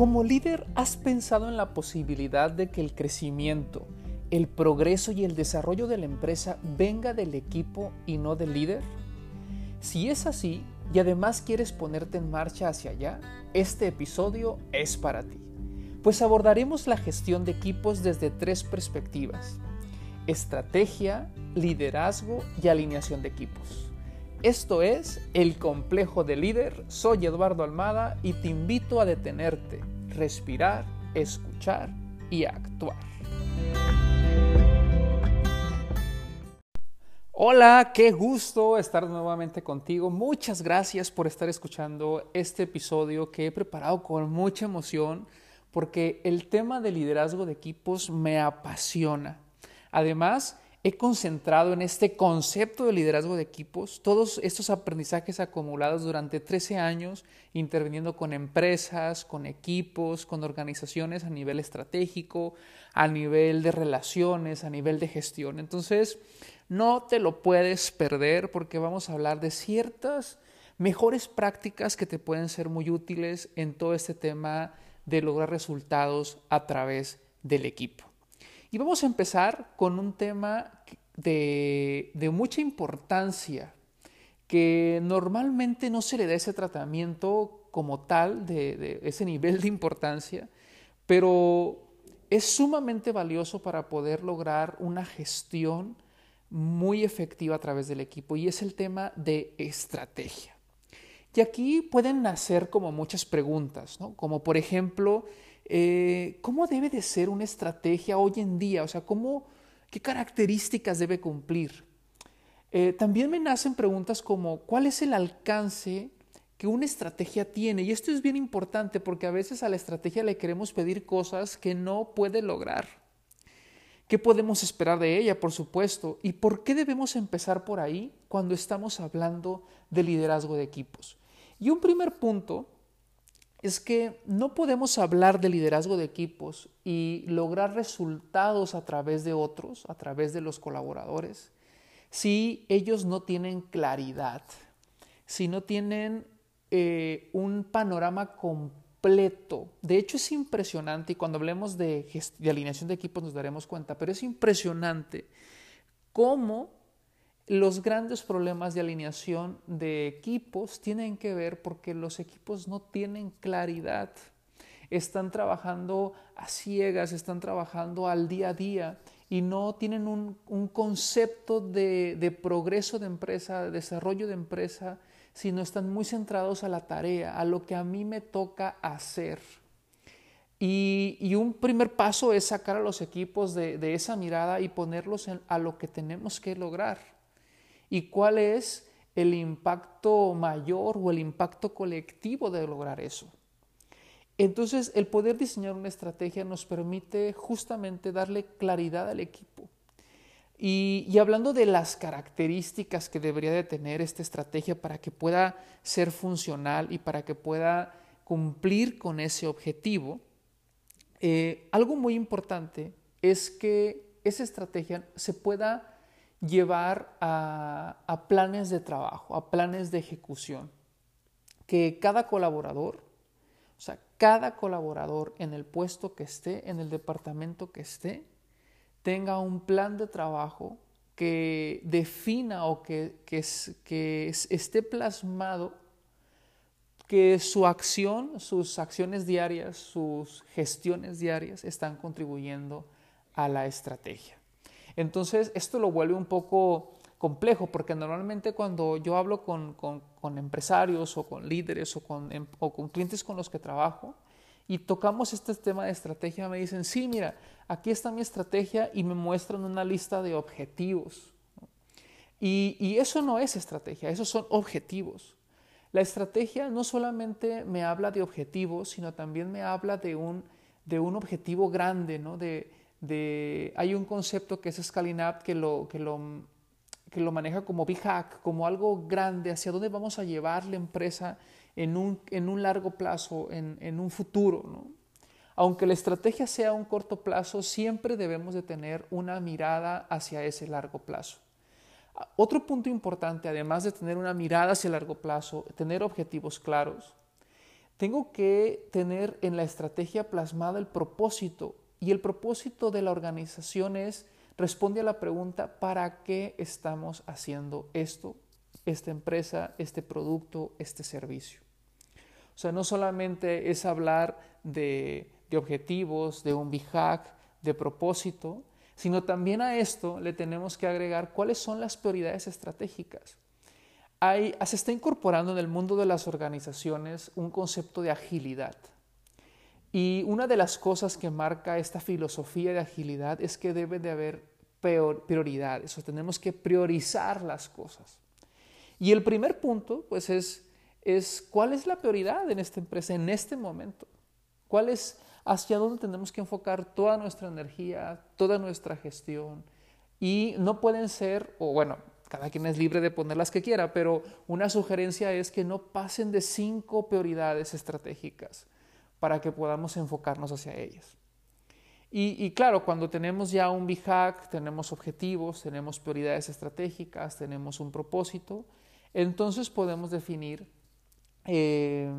Como líder, ¿has pensado en la posibilidad de que el crecimiento, el progreso y el desarrollo de la empresa venga del equipo y no del líder? Si es así y además quieres ponerte en marcha hacia allá, este episodio es para ti, pues abordaremos la gestión de equipos desde tres perspectivas, estrategia, liderazgo y alineación de equipos. Esto es El Complejo de Líder, soy Eduardo Almada y te invito a detenerte, respirar, escuchar y actuar. Hola, qué gusto estar nuevamente contigo. Muchas gracias por estar escuchando este episodio que he preparado con mucha emoción porque el tema de liderazgo de equipos me apasiona. Además, he concentrado en este concepto de liderazgo de equipos, todos estos aprendizajes acumulados durante 13 años, interviniendo con empresas, con equipos, con organizaciones a nivel estratégico, a nivel de relaciones, a nivel de gestión. Entonces, no te lo puedes perder porque vamos a hablar de ciertas mejores prácticas que te pueden ser muy útiles en todo este tema de lograr resultados a través del equipo. Y vamos a empezar con un tema de, mucha importancia que normalmente no se le da ese tratamiento como tal, de, ese nivel de importancia, pero es sumamente valioso para poder lograr una gestión muy efectiva a través del equipo y es el tema de estrategia. Y aquí pueden nacer como muchas preguntas, como por ejemplo, eh, ¿cómo debe de ser una estrategia hoy en día? O sea, ¿cómo, ¿qué características debe cumplir? Eh, también me nacen preguntas como, ¿cuál es el alcance que una estrategia tiene? Y esto es bien importante porque a veces a la estrategia le queremos pedir cosas que no puede lograr. ¿Qué podemos esperar de ella, por supuesto? ¿Y por qué debemos empezar por ahí cuando estamos hablando de liderazgo de equipos? Y un primer punto es que no podemos hablar de liderazgo de equipos y lograr resultados a través de otros, a través de los colaboradores, si ellos no tienen claridad, si no tienen eh, un panorama completo. De hecho es impresionante y cuando hablemos de, de alineación de equipos nos daremos cuenta, pero es impresionante cómo los grandes problemas de alineación de equipos tienen que ver porque los equipos no tienen claridad. Están trabajando a ciegas, están trabajando al día a día y no tienen un, concepto de, progreso de empresa, de desarrollo de empresa, sino están muy centrados a la tarea, a lo que a mí me toca hacer. Y, un primer paso es sacar a los equipos de, esa mirada y ponerlos a lo que tenemos que lograr y cuál es el impacto mayor o el impacto colectivo de lograr eso. Entonces, el poder diseñar una estrategia nos permite justamente darle claridad al equipo. Y, hablando de las características que debería de tener esta estrategia para que pueda ser funcional y para que pueda cumplir con ese objetivo, eh, algo muy importante es que esa estrategia se pueda llevar a, planes de trabajo, a planes de ejecución. Que cada colaborador, o sea, cada colaborador en el puesto que esté, en el departamento que esté, tenga un plan de trabajo que defina o que, que esté plasmado que su acción, sus acciones diarias, sus gestiones diarias están contribuyendo a la estrategia. Entonces, esto lo vuelve un poco complejo porque normalmente cuando yo hablo con, empresarios o con líderes o con, em, o con clientes con los que trabajo y tocamos este tema de estrategia, me dicen, sí, mira, aquí está mi estrategia y me muestran una lista de objetivos. Y, y, eso no es estrategia, esos son objetivos. La estrategia no solamente me habla de objetivos, sino también me habla de un, de un objetivo grande, ¿no? de, hay un concepto que es Scaling Up que lo, que lo, que lo maneja como Big Hack, como algo grande, hacia dónde vamos a llevar la empresa en un, en un largo plazo, en, en un futuro. ¿no? Aunque la estrategia sea un corto plazo, siempre debemos de tener una mirada hacia ese largo plazo. Otro punto importante, además de tener una mirada hacia el largo plazo, tener objetivos claros, tengo que tener en la estrategia plasmada el propósito. Y el propósito de la organización es, responde a la pregunta, ¿para qué estamos haciendo esto, esta empresa, este producto, este servicio? O sea, no solamente es hablar de, objetivos, de un BIHAC, de propósito, sino también a esto le tenemos que agregar cuáles son las prioridades estratégicas. Hay, se está incorporando en el mundo de las organizaciones un concepto de agilidad. Y una de las cosas que marca esta filosofía de agilidad es que debe de haber prioridades, o tenemos que priorizar las cosas. Y el primer punto, pues, es, es cuál es la prioridad en esta empresa en este momento. ¿Cuál es hacia dónde tenemos que enfocar toda nuestra energía, toda nuestra gestión? Y no pueden ser, o bueno, cada quien es libre de poner las que quiera, pero una sugerencia es que no pasen de cinco prioridades estratégicas para que podamos enfocarnos hacia ellas. Y, claro, cuando tenemos ya un BIHAC, tenemos objetivos, tenemos prioridades estratégicas, tenemos un propósito, entonces podemos definir eh,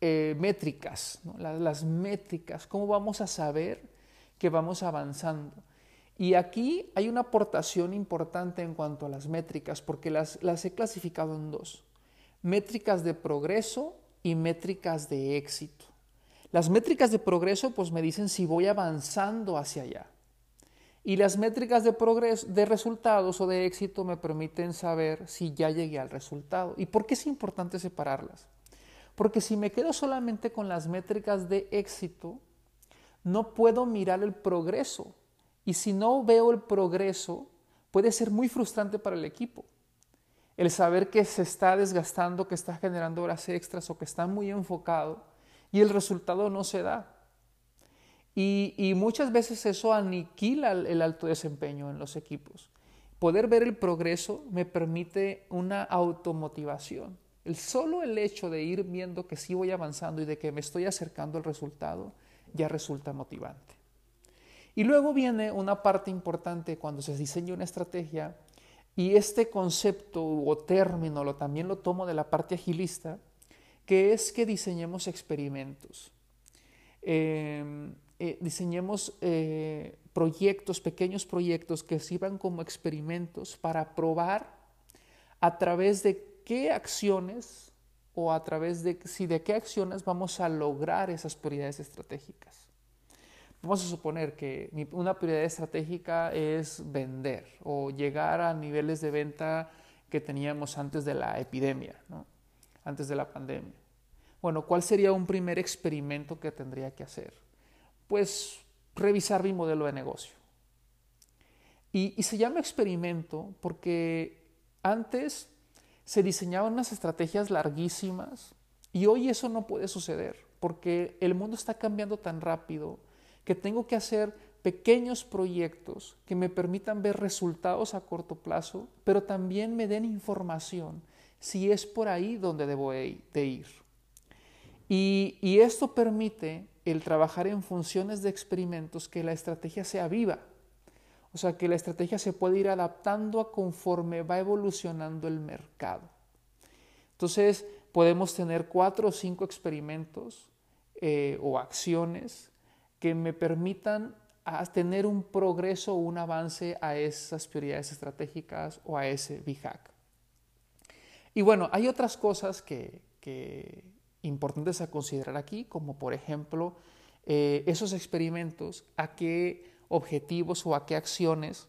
eh, métricas, las, métricas, cómo vamos a saber que vamos avanzando. Y aquí hay una aportación importante en cuanto a las métricas, porque las he clasificado en dos. Métricas de progreso y métricas de éxito. Las métricas de progreso pues me dicen si voy avanzando hacia allá. Y las métricas de progreso, de resultados o de éxito me permiten saber si ya llegué al resultado. ¿Y por qué es importante separarlas? Porque si me quedo solamente con las métricas de éxito, no puedo mirar el progreso y si no veo el progreso, puede ser muy frustrante para el equipo. El saber que se está desgastando, que está generando horas extras o que está muy enfocado y el resultado no se da. Y, muchas veces eso aniquila el alto desempeño en los equipos. Poder ver el progreso me permite una automotivación. El solo el hecho de ir viendo que sí voy avanzando y de que me estoy acercando al resultado ya resulta motivante. Y luego viene una parte importante cuando se diseña una estrategia y este concepto o término lo, también lo tomo de la parte agilista, que es que diseñemos experimentos. Em, eh, diseñemos eh, proyectos, pequeños proyectos que sirvan como experimentos para probar a través de qué acciones o a través de si de qué acciones vamos a lograr esas prioridades estratégicas. Vamos a suponer que una prioridad estratégica es vender o llegar a niveles de venta que teníamos antes de la epidemia, antes de la pandemia. Bueno, ¿cuál sería un primer experimento que tendría que hacer? Pues revisar mi modelo de negocio. Y, y se llama experimento porque antes se diseñaban unas estrategias larguísimas y hoy eso no puede suceder porque el mundo está cambiando tan rápido que tengo que hacer pequeños proyectos que me permitan ver resultados a corto plazo, pero también me den información si es por ahí donde debo de ir. Y, esto permite el trabajar en funciones de experimentos que la estrategia sea viva. O sea, que la estrategia se puede ir adaptando a conforme va evolucionando el mercado. Entonces, podemos tener cuatro o cinco experimentos eh, o acciones que me permitan tener un progreso o un avance a esas prioridades estratégicas o a ese BHAC. Y bueno, hay otras cosas que, importantes a considerar aquí, como por ejemplo eh, esos experimentos, a qué objetivos o a qué acciones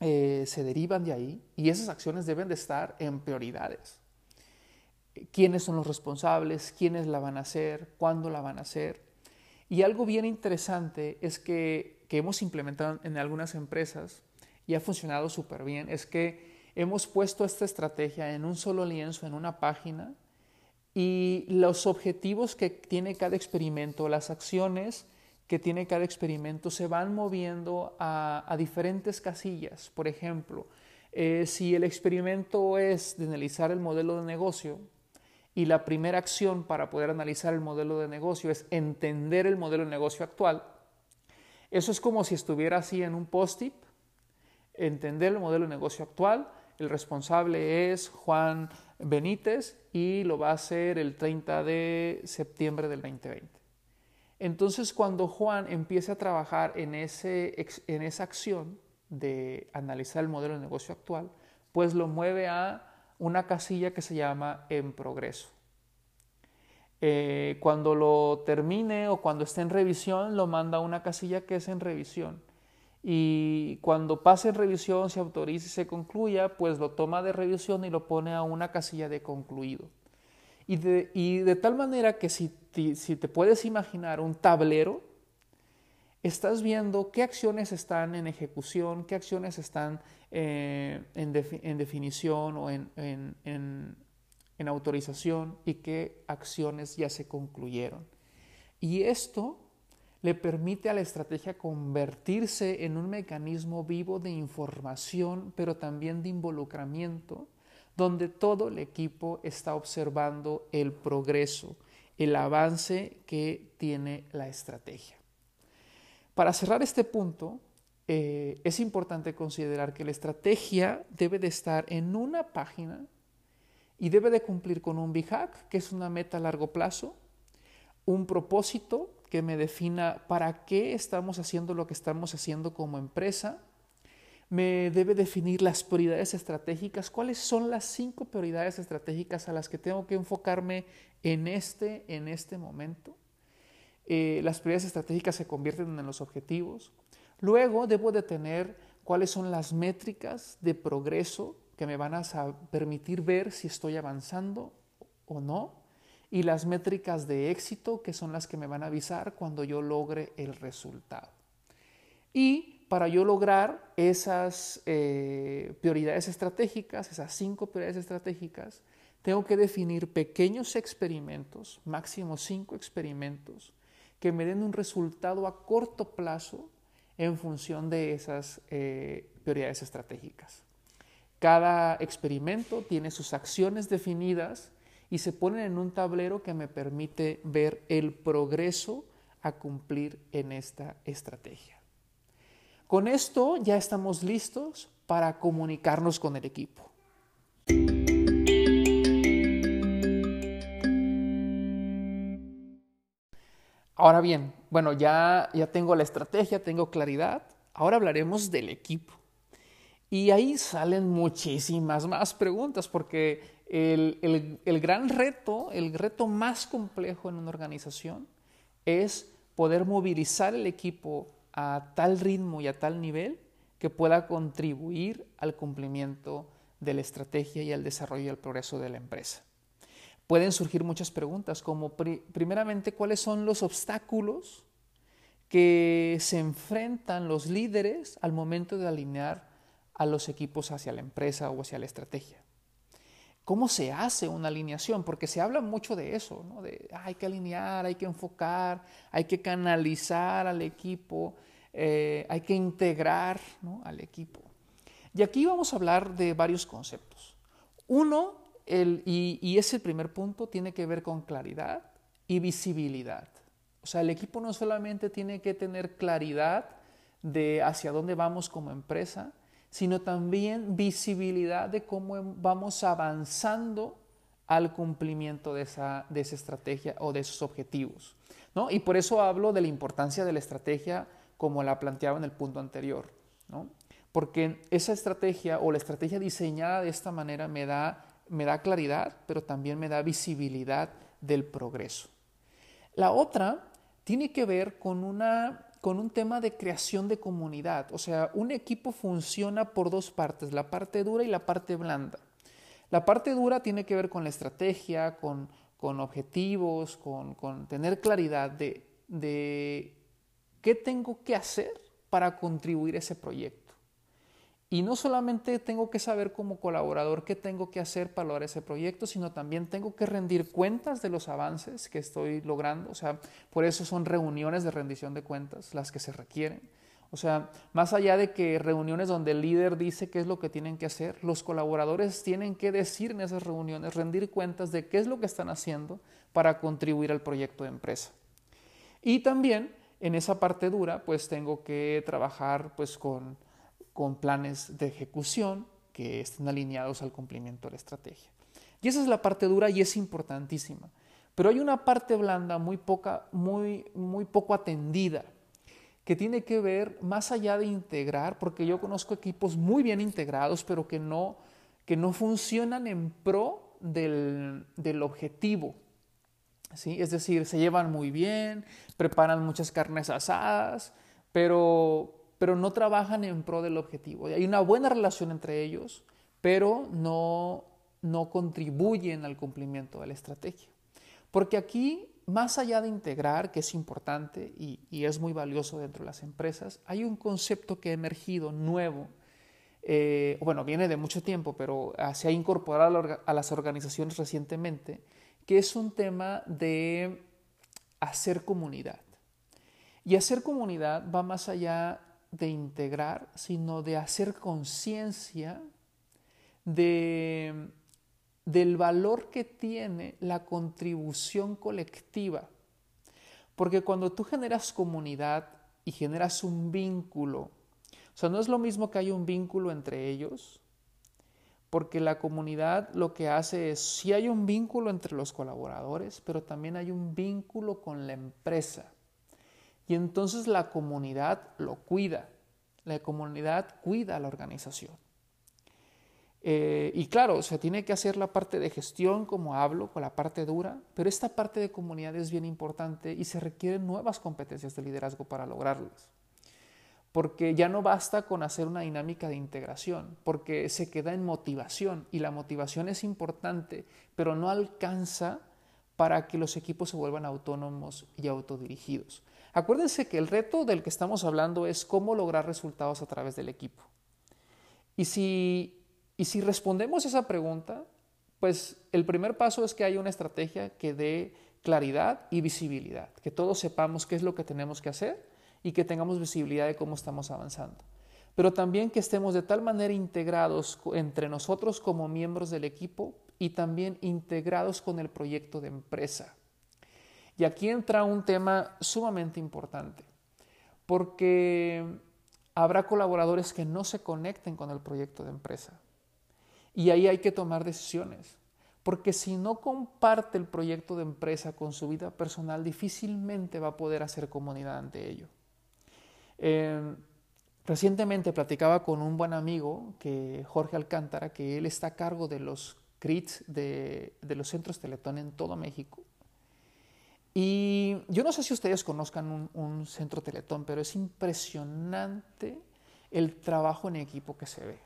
eh, se derivan de ahí y esas acciones deben de estar en prioridades. ¿Quiénes son los responsables? ¿Quiénes la van a hacer? ¿Cuándo la van a hacer? Y algo bien interesante es que, que hemos implementado en algunas empresas y ha funcionado súper bien, es que hemos puesto esta estrategia en un solo lienzo, en una página, y los objetivos que tiene cada experimento, las acciones que tiene cada experimento se van moviendo a, diferentes casillas. Por ejemplo, eh, si el experimento es de analizar el modelo de negocio, y la primera acción para poder analizar el modelo de negocio es entender el modelo de negocio actual. Eso es como si estuviera así en un post-it, entender el modelo de negocio actual. El responsable es Juan Benítez y lo va a hacer el 30 de septiembre del 2020. Entonces, cuando Juan empieza a trabajar en, ese, en esa acción de analizar el modelo de negocio actual, pues lo mueve a una casilla que se llama en progreso. Eh, cuando lo termine o cuando esté en revisión, lo manda a una casilla que es en revisión. Y cuando pase en revisión, se autorice y se concluya, pues lo toma de revisión y lo pone a una casilla de concluido. Y de, tal manera que si te, puedes imaginar un tablero, estás viendo qué acciones están en ejecución, qué acciones están eh, en, definición o en, en autorización y qué acciones ya se concluyeron. Y esto le permite a la estrategia convertirse en un mecanismo vivo de información, pero también de involucramiento, donde todo el equipo está observando el progreso, el avance que tiene la estrategia. Para cerrar este punto, eh, es importante considerar que la estrategia debe de estar en una página y debe de cumplir con un BHAC, que es una meta a largo plazo, un propósito que me defina para qué estamos haciendo lo que estamos haciendo como empresa, me debe definir las prioridades estratégicas, cuáles son las cinco prioridades estratégicas a las que tengo que enfocarme en este, en este momento. Eh, las prioridades estratégicas se convierten en los objetivos. Luego debo de tener cuáles son las métricas de progreso que me van a permitir ver si estoy avanzando o no. Y las métricas de éxito que son las que me van a avisar cuando yo logre el resultado. Y para yo lograr esas eh, prioridades estratégicas, esas cinco prioridades estratégicas, tengo que definir pequeños experimentos, máximo cinco experimentos, que me den un resultado a corto plazo en función de esas eh, prioridades estratégicas. Cada experimento tiene sus acciones definidas y se ponen en un tablero que me permite ver el progreso a cumplir en esta estrategia. Con esto ya estamos listos para comunicarnos con el equipo. Ahora bien, bueno, ya, ya tengo la estrategia, tengo claridad. Ahora hablaremos del equipo. Y ahí salen muchísimas más preguntas porque el, gran reto, el reto más complejo en una organización es poder movilizar el equipo a tal ritmo y a tal nivel que pueda contribuir al cumplimiento de la estrategia y al desarrollo y al progreso de la empresa. Pueden surgir muchas preguntas, como primeramente, ¿cuáles son los obstáculos que se enfrentan los líderes al momento de alinear a los equipos hacia la empresa o hacia la estrategia? ¿Cómo se hace una alineación? Porque se habla mucho de eso, ¿no? de hay que alinear, hay que enfocar, hay que canalizar al equipo, eh, hay que integrar al equipo. Y aquí vamos a hablar de varios conceptos. Uno, el, y, y ese primer punto tiene que ver con claridad y visibilidad. O sea, el equipo no solamente tiene que tener claridad de hacia dónde vamos como empresa, sino también visibilidad de cómo vamos avanzando al cumplimiento de esa, de esa estrategia o de esos objetivos. ¿no? Y por eso hablo de la importancia de la estrategia como la planteaba en el punto anterior. ¿no? Porque esa estrategia o la estrategia diseñada de esta manera me da, me da claridad, pero también me da visibilidad del progreso. La otra tiene que ver con una con un tema de creación de comunidad. O sea, un equipo funciona por dos partes, la parte dura y la parte blanda. La parte dura tiene que ver con la estrategia, con, objetivos, con, tener claridad de, de qué tengo que hacer para contribuir a ese proyecto. Y no solamente tengo que saber como colaborador qué tengo que hacer para lograr ese proyecto, sino también tengo que rendir cuentas de los avances que estoy logrando. O sea, por eso son reuniones de rendición de cuentas las que se requieren. O sea, más allá de que reuniones donde el líder dice qué es lo que tienen que hacer, los colaboradores tienen que decir en esas reuniones, rendir cuentas de qué es lo que están haciendo para contribuir al proyecto de empresa. Y también en esa parte dura, pues tengo que trabajar pues con con planes de ejecución que estén alineados al cumplimiento de la estrategia. Y esa es la parte dura y es importantísima. Pero hay una parte blanda muy, poca, muy, muy poco atendida que tiene que ver más allá de integrar, porque yo conozco equipos muy bien integrados, pero que no, que no funcionan en pro del, del objetivo. ¿sí? Es decir, se llevan muy bien, preparan muchas carnes asadas, pero, pero no trabajan en pro del objetivo. Hay una buena relación entre ellos, pero no, no contribuyen al cumplimiento de la estrategia. Porque aquí, más allá de integrar, que es importante y, es muy valioso dentro de las empresas, hay un concepto que ha emergido nuevo, eh, bueno, viene de mucho tiempo, pero ah, se ha incorporado a las organizaciones recientemente, que es un tema de hacer comunidad. Y hacer comunidad va más allá de integrar, sino de hacer conciencia de del valor que tiene la contribución colectiva. Porque cuando tú generas comunidad y generas un vínculo, o sea, no es lo mismo que hay un vínculo entre ellos, porque la comunidad lo que hace es, sí hay un vínculo entre los colaboradores, pero también hay un vínculo con la empresa. Y entonces la comunidad lo cuida, la comunidad cuida a la organización. Eh, y claro, se tiene que hacer la parte de gestión, como hablo, con la parte dura, pero esta parte de comunidad es bien importante y se requieren nuevas competencias de liderazgo para lograrlas. Porque ya no basta con hacer una dinámica de integración, porque se queda en motivación y la motivación es importante, pero no alcanza para que los equipos se vuelvan autónomos y autodirigidos. Acuérdense que el reto del que estamos hablando es cómo lograr resultados a través del equipo. Y si y si respondemos esa pregunta, pues el primer paso es que haya una estrategia que dé claridad y visibilidad, que todos sepamos qué es lo que tenemos que hacer y que tengamos visibilidad de cómo estamos avanzando. Pero también que estemos de tal manera integrados entre nosotros como miembros del equipo y también integrados con el proyecto de empresa. Y aquí entra un tema sumamente importante, porque habrá colaboradores que no se conecten con el proyecto de empresa. Y ahí hay que tomar decisiones. Porque si no comparte el proyecto de empresa con su vida personal, difícilmente va a poder hacer comunidad ante ello. Em, recientemente platicaba con un buen amigo, que Jorge Alcántara, que él está a cargo de los CRITs de, los centros Teletón en todo México. Y yo no sé si ustedes conozcan un, un centro Teletón, pero es impresionante el trabajo en equipo que se ve.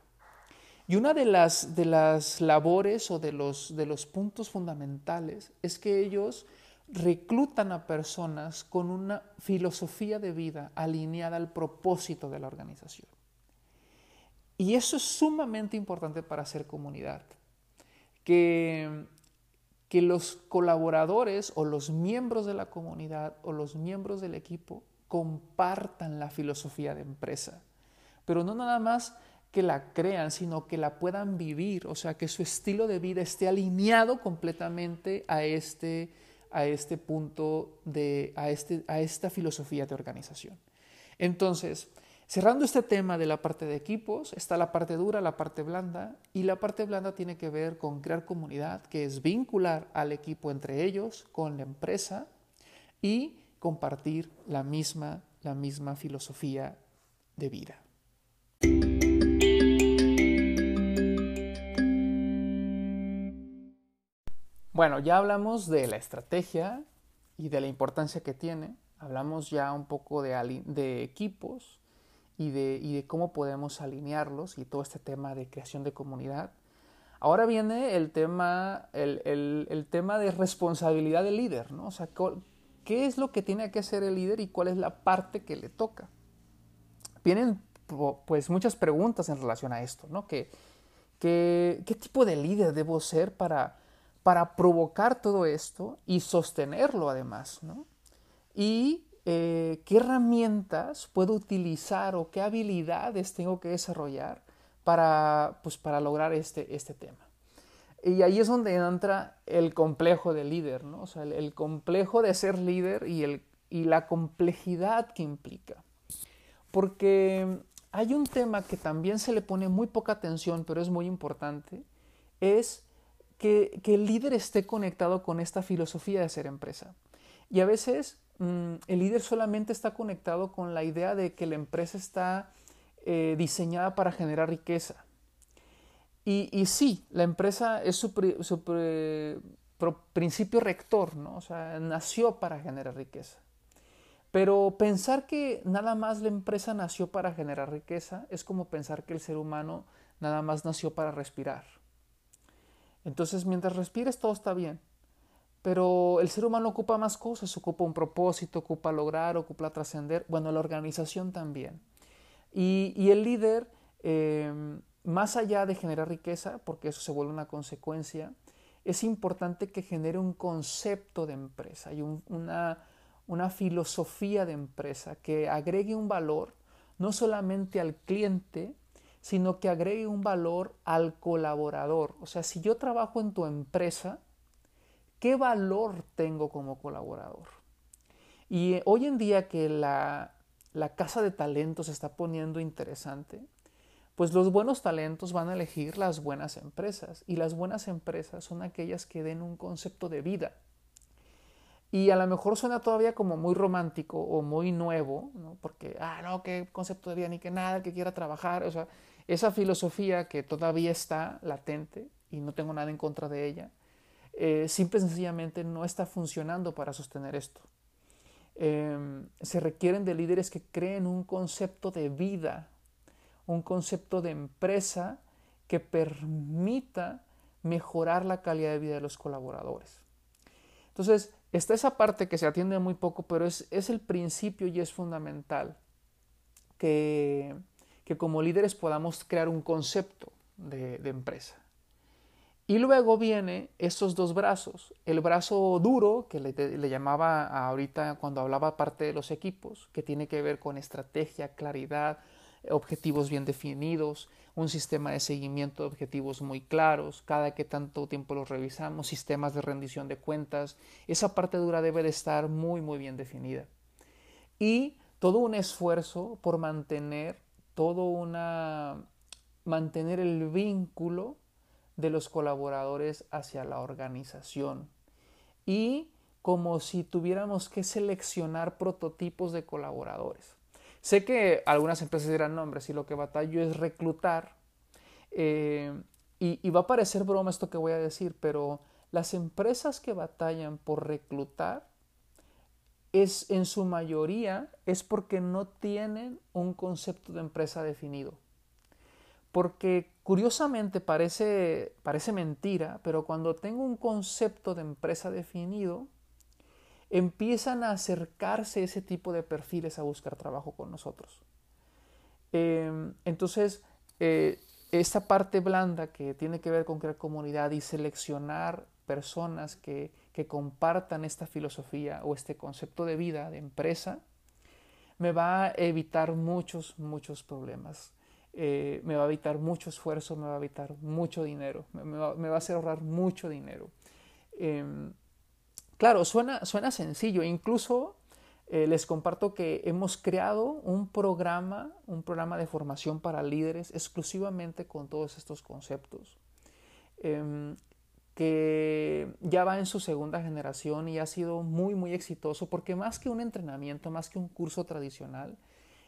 Y una de las, de las labores o de los, de los puntos fundamentales es que ellos reclutan a personas con una filosofía de vida alineada al propósito de la organización. Y eso es sumamente importante para hacer comunidad. Que, que los colaboradores o los miembros de la comunidad o los miembros del equipo compartan la filosofía de empresa. Pero no nada más que la crean, sino que la puedan vivir, o sea, que su estilo de vida esté alineado completamente a este, a este punto, de, a, este, a esta filosofía de organización. Entonces, cerrando este tema de la parte de equipos, está la parte dura, la parte blanda, y la parte blanda tiene que ver con crear comunidad, que es vincular al equipo entre ellos, con la empresa, y compartir la misma, la misma filosofía de vida. Bueno, ya hablamos de la estrategia y de la importancia que tiene. Hablamos ya un poco de, de equipos y de, y de, cómo podemos alinearlos y todo este tema de creación de comunidad. Ahora viene el tema, el, el, tema de responsabilidad del líder, ¿no? O sea, ¿qué es lo que tiene que hacer el líder y cuál es la parte que le toca? Vienen pues muchas preguntas en relación a esto, ¿no? ¿Qué, qué, qué tipo de líder debo ser para para provocar todo esto y sostenerlo además, ¿no? Y eh, qué herramientas puedo utilizar o qué habilidades tengo que desarrollar para, pues, para lograr este, este tema. Y ahí es donde entra el complejo de líder, ¿no? O sea, el, complejo de ser líder y, el, y la complejidad que implica. Porque hay un tema que también se le pone muy poca atención, pero es muy importante, es que, el líder esté conectado con esta filosofía de ser empresa. Y a veces mm, el líder solamente está conectado con la idea de que la empresa está eh, diseñada para generar riqueza. Y, sí, la empresa es su, principio rector, ¿no? O sea, nació para generar riqueza. Pero pensar que nada más la empresa nació para generar riqueza es como pensar que el ser humano nada más nació para respirar. Entonces, mientras respires, todo está bien. Pero el ser humano ocupa más cosas, ocupa un propósito, ocupa lograr, ocupa trascender. Bueno, la organización también. Y, el líder, em, más allá de generar riqueza, porque eso se vuelve una consecuencia, es importante que genere un concepto de empresa y una, una filosofía de empresa que agregue un valor no solamente al cliente, sino que agregue un valor al colaborador. O sea, si yo trabajo en tu empresa, ¿qué valor tengo como colaborador? Y eh, hoy en día que la, la casa de talentos está poniendo interesante, pues los buenos talentos van a elegir las buenas empresas y las buenas empresas son aquellas que den un concepto de vida. Y a lo mejor suena todavía como muy romántico o muy nuevo, porque, ah, no, qué concepto de vida, ni que nada, que quiera trabajar. O sea, esa filosofía que todavía está latente y no tengo nada en contra de ella, eh, simple y sencillamente no está funcionando para sostener esto. Em, se requieren de líderes que creen un concepto de vida, un concepto de empresa que permita mejorar la calidad de vida de los colaboradores. Entonces, está esa parte que se atiende muy poco, pero es, es el principio y es fundamental que, que como líderes podamos crear un concepto de, empresa. Y luego viene estos dos brazos, el brazo duro, que le, llamaba ahorita cuando hablaba parte de los equipos, que tiene que ver con estrategia, claridad, objetivos bien definidos, un sistema de seguimiento de objetivos muy claros, cada que tanto tiempo los revisamos, sistemas de rendición de cuentas, esa parte dura debe de estar muy muy bien definida. Y todo un esfuerzo por mantener todo una mantener el vínculo de los colaboradores hacia la organización y como si tuviéramos que seleccionar prototipos de colaboradores. Sé que algunas empresas dirán, nombres si lo que batallo es reclutar, eh, y, y va a parecer broma esto que voy a decir, pero las empresas que batallan por reclutar es en su mayoría es porque no tienen un concepto de empresa definido. Porque curiosamente parece, parece mentira, pero cuando tengo un concepto de empresa definido, empiezan a acercarse ese tipo de perfiles a buscar trabajo con nosotros. Em, entonces, eh, esta parte blanda que tiene que ver con crear comunidad y seleccionar personas que, que compartan esta filosofía o este concepto de vida, de empresa, me va a evitar muchos, muchos problemas. Eh, me va a evitar mucho esfuerzo, me va a evitar mucho dinero, me, va, a hacer ahorrar mucho dinero. Em, claro, suena, suena sencillo, incluso eh, les comparto que hemos creado un programa, un programa de formación para líderes exclusivamente con todos estos conceptos. Em, que ya va en su segunda generación y ha sido muy, muy exitoso porque más que un entrenamiento, más que un curso tradicional,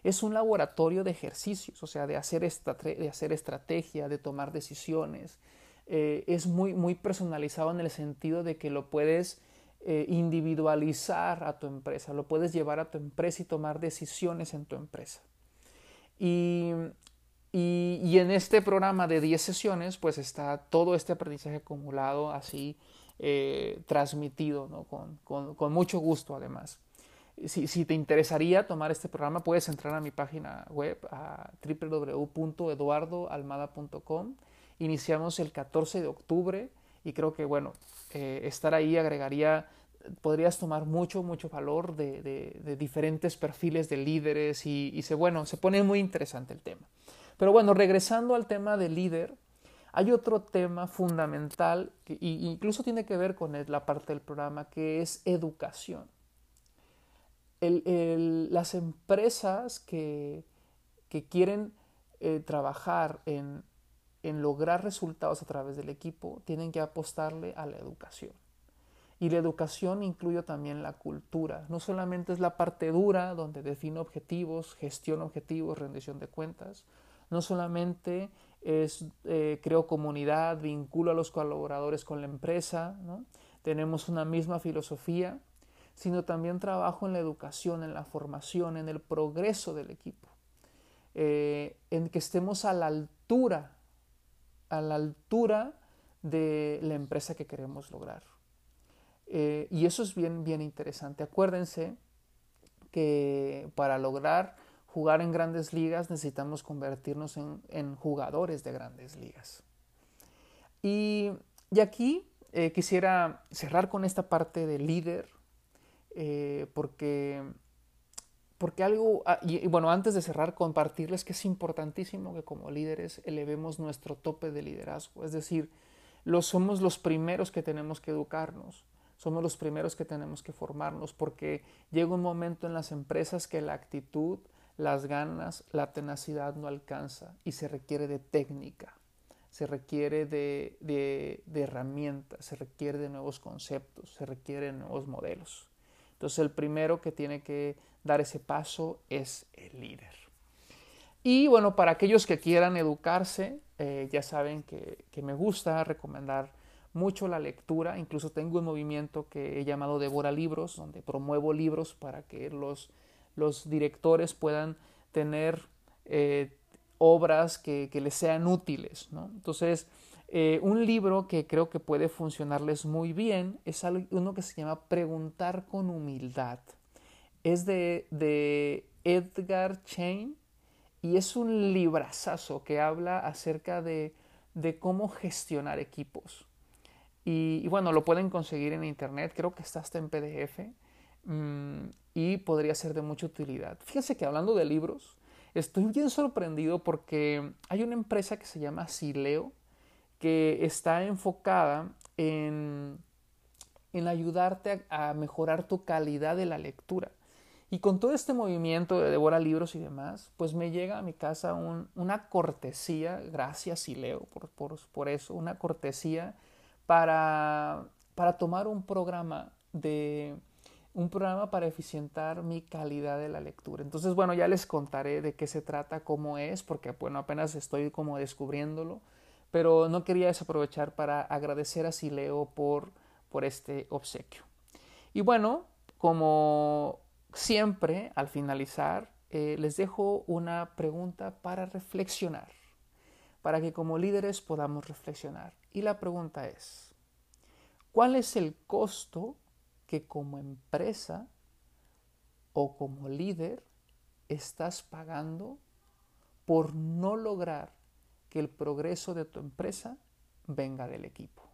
es un laboratorio de ejercicios, o sea, de hacer, de hacer estrategia, de tomar decisiones. Eh, es muy, muy personalizado en el sentido de que lo puedes eh, individualizar a tu empresa, lo puedes llevar a tu empresa y tomar decisiones en tu empresa. Y y, en este programa de 10 sesiones, pues está todo este aprendizaje acumulado así eh, transmitido, ¿no? con, con, con, mucho gusto además. Si, te interesaría tomar este programa, puedes entrar a mi página web a www.eduardoalmada.com. Iniciamos el 14 de octubre y creo que, bueno, eh, estar ahí agregaría, podrías tomar mucho, mucho valor de, diferentes perfiles de líderes y, y se, bueno, se pone muy interesante el tema. Pero bueno, regresando al tema del líder, hay otro tema fundamental que incluso tiene que ver con la parte del programa, que es educación. Las empresas que, quieren eh, trabajar en, en lograr resultados a través del equipo, tienen que apostarle a la educación. Y la educación incluye también la cultura. No solamente es la parte dura, donde define objetivos, gestión objetivos, rendición de cuentas. No solamente es eh, creo comunidad, vinculo a los colaboradores con la empresa, tenemos una misma filosofía, sino también trabajo en la educación, en la formación, en el progreso del equipo, eh, en que estemos a la altura, a la altura de la empresa que queremos lograr. Eh, y eso es bien, bien interesante. Acuérdense que para lograr jugar en grandes ligas necesitamos convertirnos en, jugadores de grandes ligas. Y, aquí eh, quisiera cerrar con esta parte de líder, eh, porque, porque algo, ah, y, bueno, antes de cerrar, compartirles que es importantísimo que como líderes elevemos nuestro tope de liderazgo, es decir, lo, somos los primeros que tenemos que educarnos, somos los primeros que tenemos que formarnos, porque llega un momento en las empresas que la actitud, las ganas, la tenacidad no alcanza y se requiere de técnica, se requiere de, de, herramientas, se requiere de nuevos conceptos, se requiere de nuevos modelos. Entonces el primero que tiene que dar ese paso es el líder. Y bueno, para aquellos que quieran educarse, eh, ya saben que, que, me gusta recomendar mucho la lectura. Incluso tengo un movimiento que he llamado Devora Libros, donde promuevo libros para que los directores puedan tener eh, obras que, les sean útiles. Entonces, eh, un libro que creo que puede funcionarles muy bien es uno que se llama Preguntar con humildad. Es de, de Edgar Chain y es un librazazo que habla acerca de, cómo gestionar equipos. Y, y, bueno, lo pueden conseguir en internet, creo que está hasta en PDF. Mm, y podría ser de mucha utilidad. Fíjense que hablando de libros, estoy bien sorprendido porque hay una empresa que se llama Sileo que está enfocada en, en ayudarte a, mejorar tu calidad de la lectura. Y con todo este movimiento de devora libros y demás, pues me llega a mi casa una cortesía, gracias Sileo por, por, por eso, una cortesía para, para tomar un programa de un programa para eficientar mi calidad de la lectura. Entonces, bueno, ya les contaré de qué se trata, cómo es, porque bueno, apenas estoy como descubriéndolo, pero no quería desaprovechar para agradecer a Sileo por, por este obsequio. Y bueno, como siempre, al finalizar, eh, les dejo una pregunta para reflexionar, para que como líderes podamos reflexionar. Y la pregunta es, ¿cuál es el costo que como empresa o como líder estás pagando por no lograr que el progreso de tu empresa venga del equipo.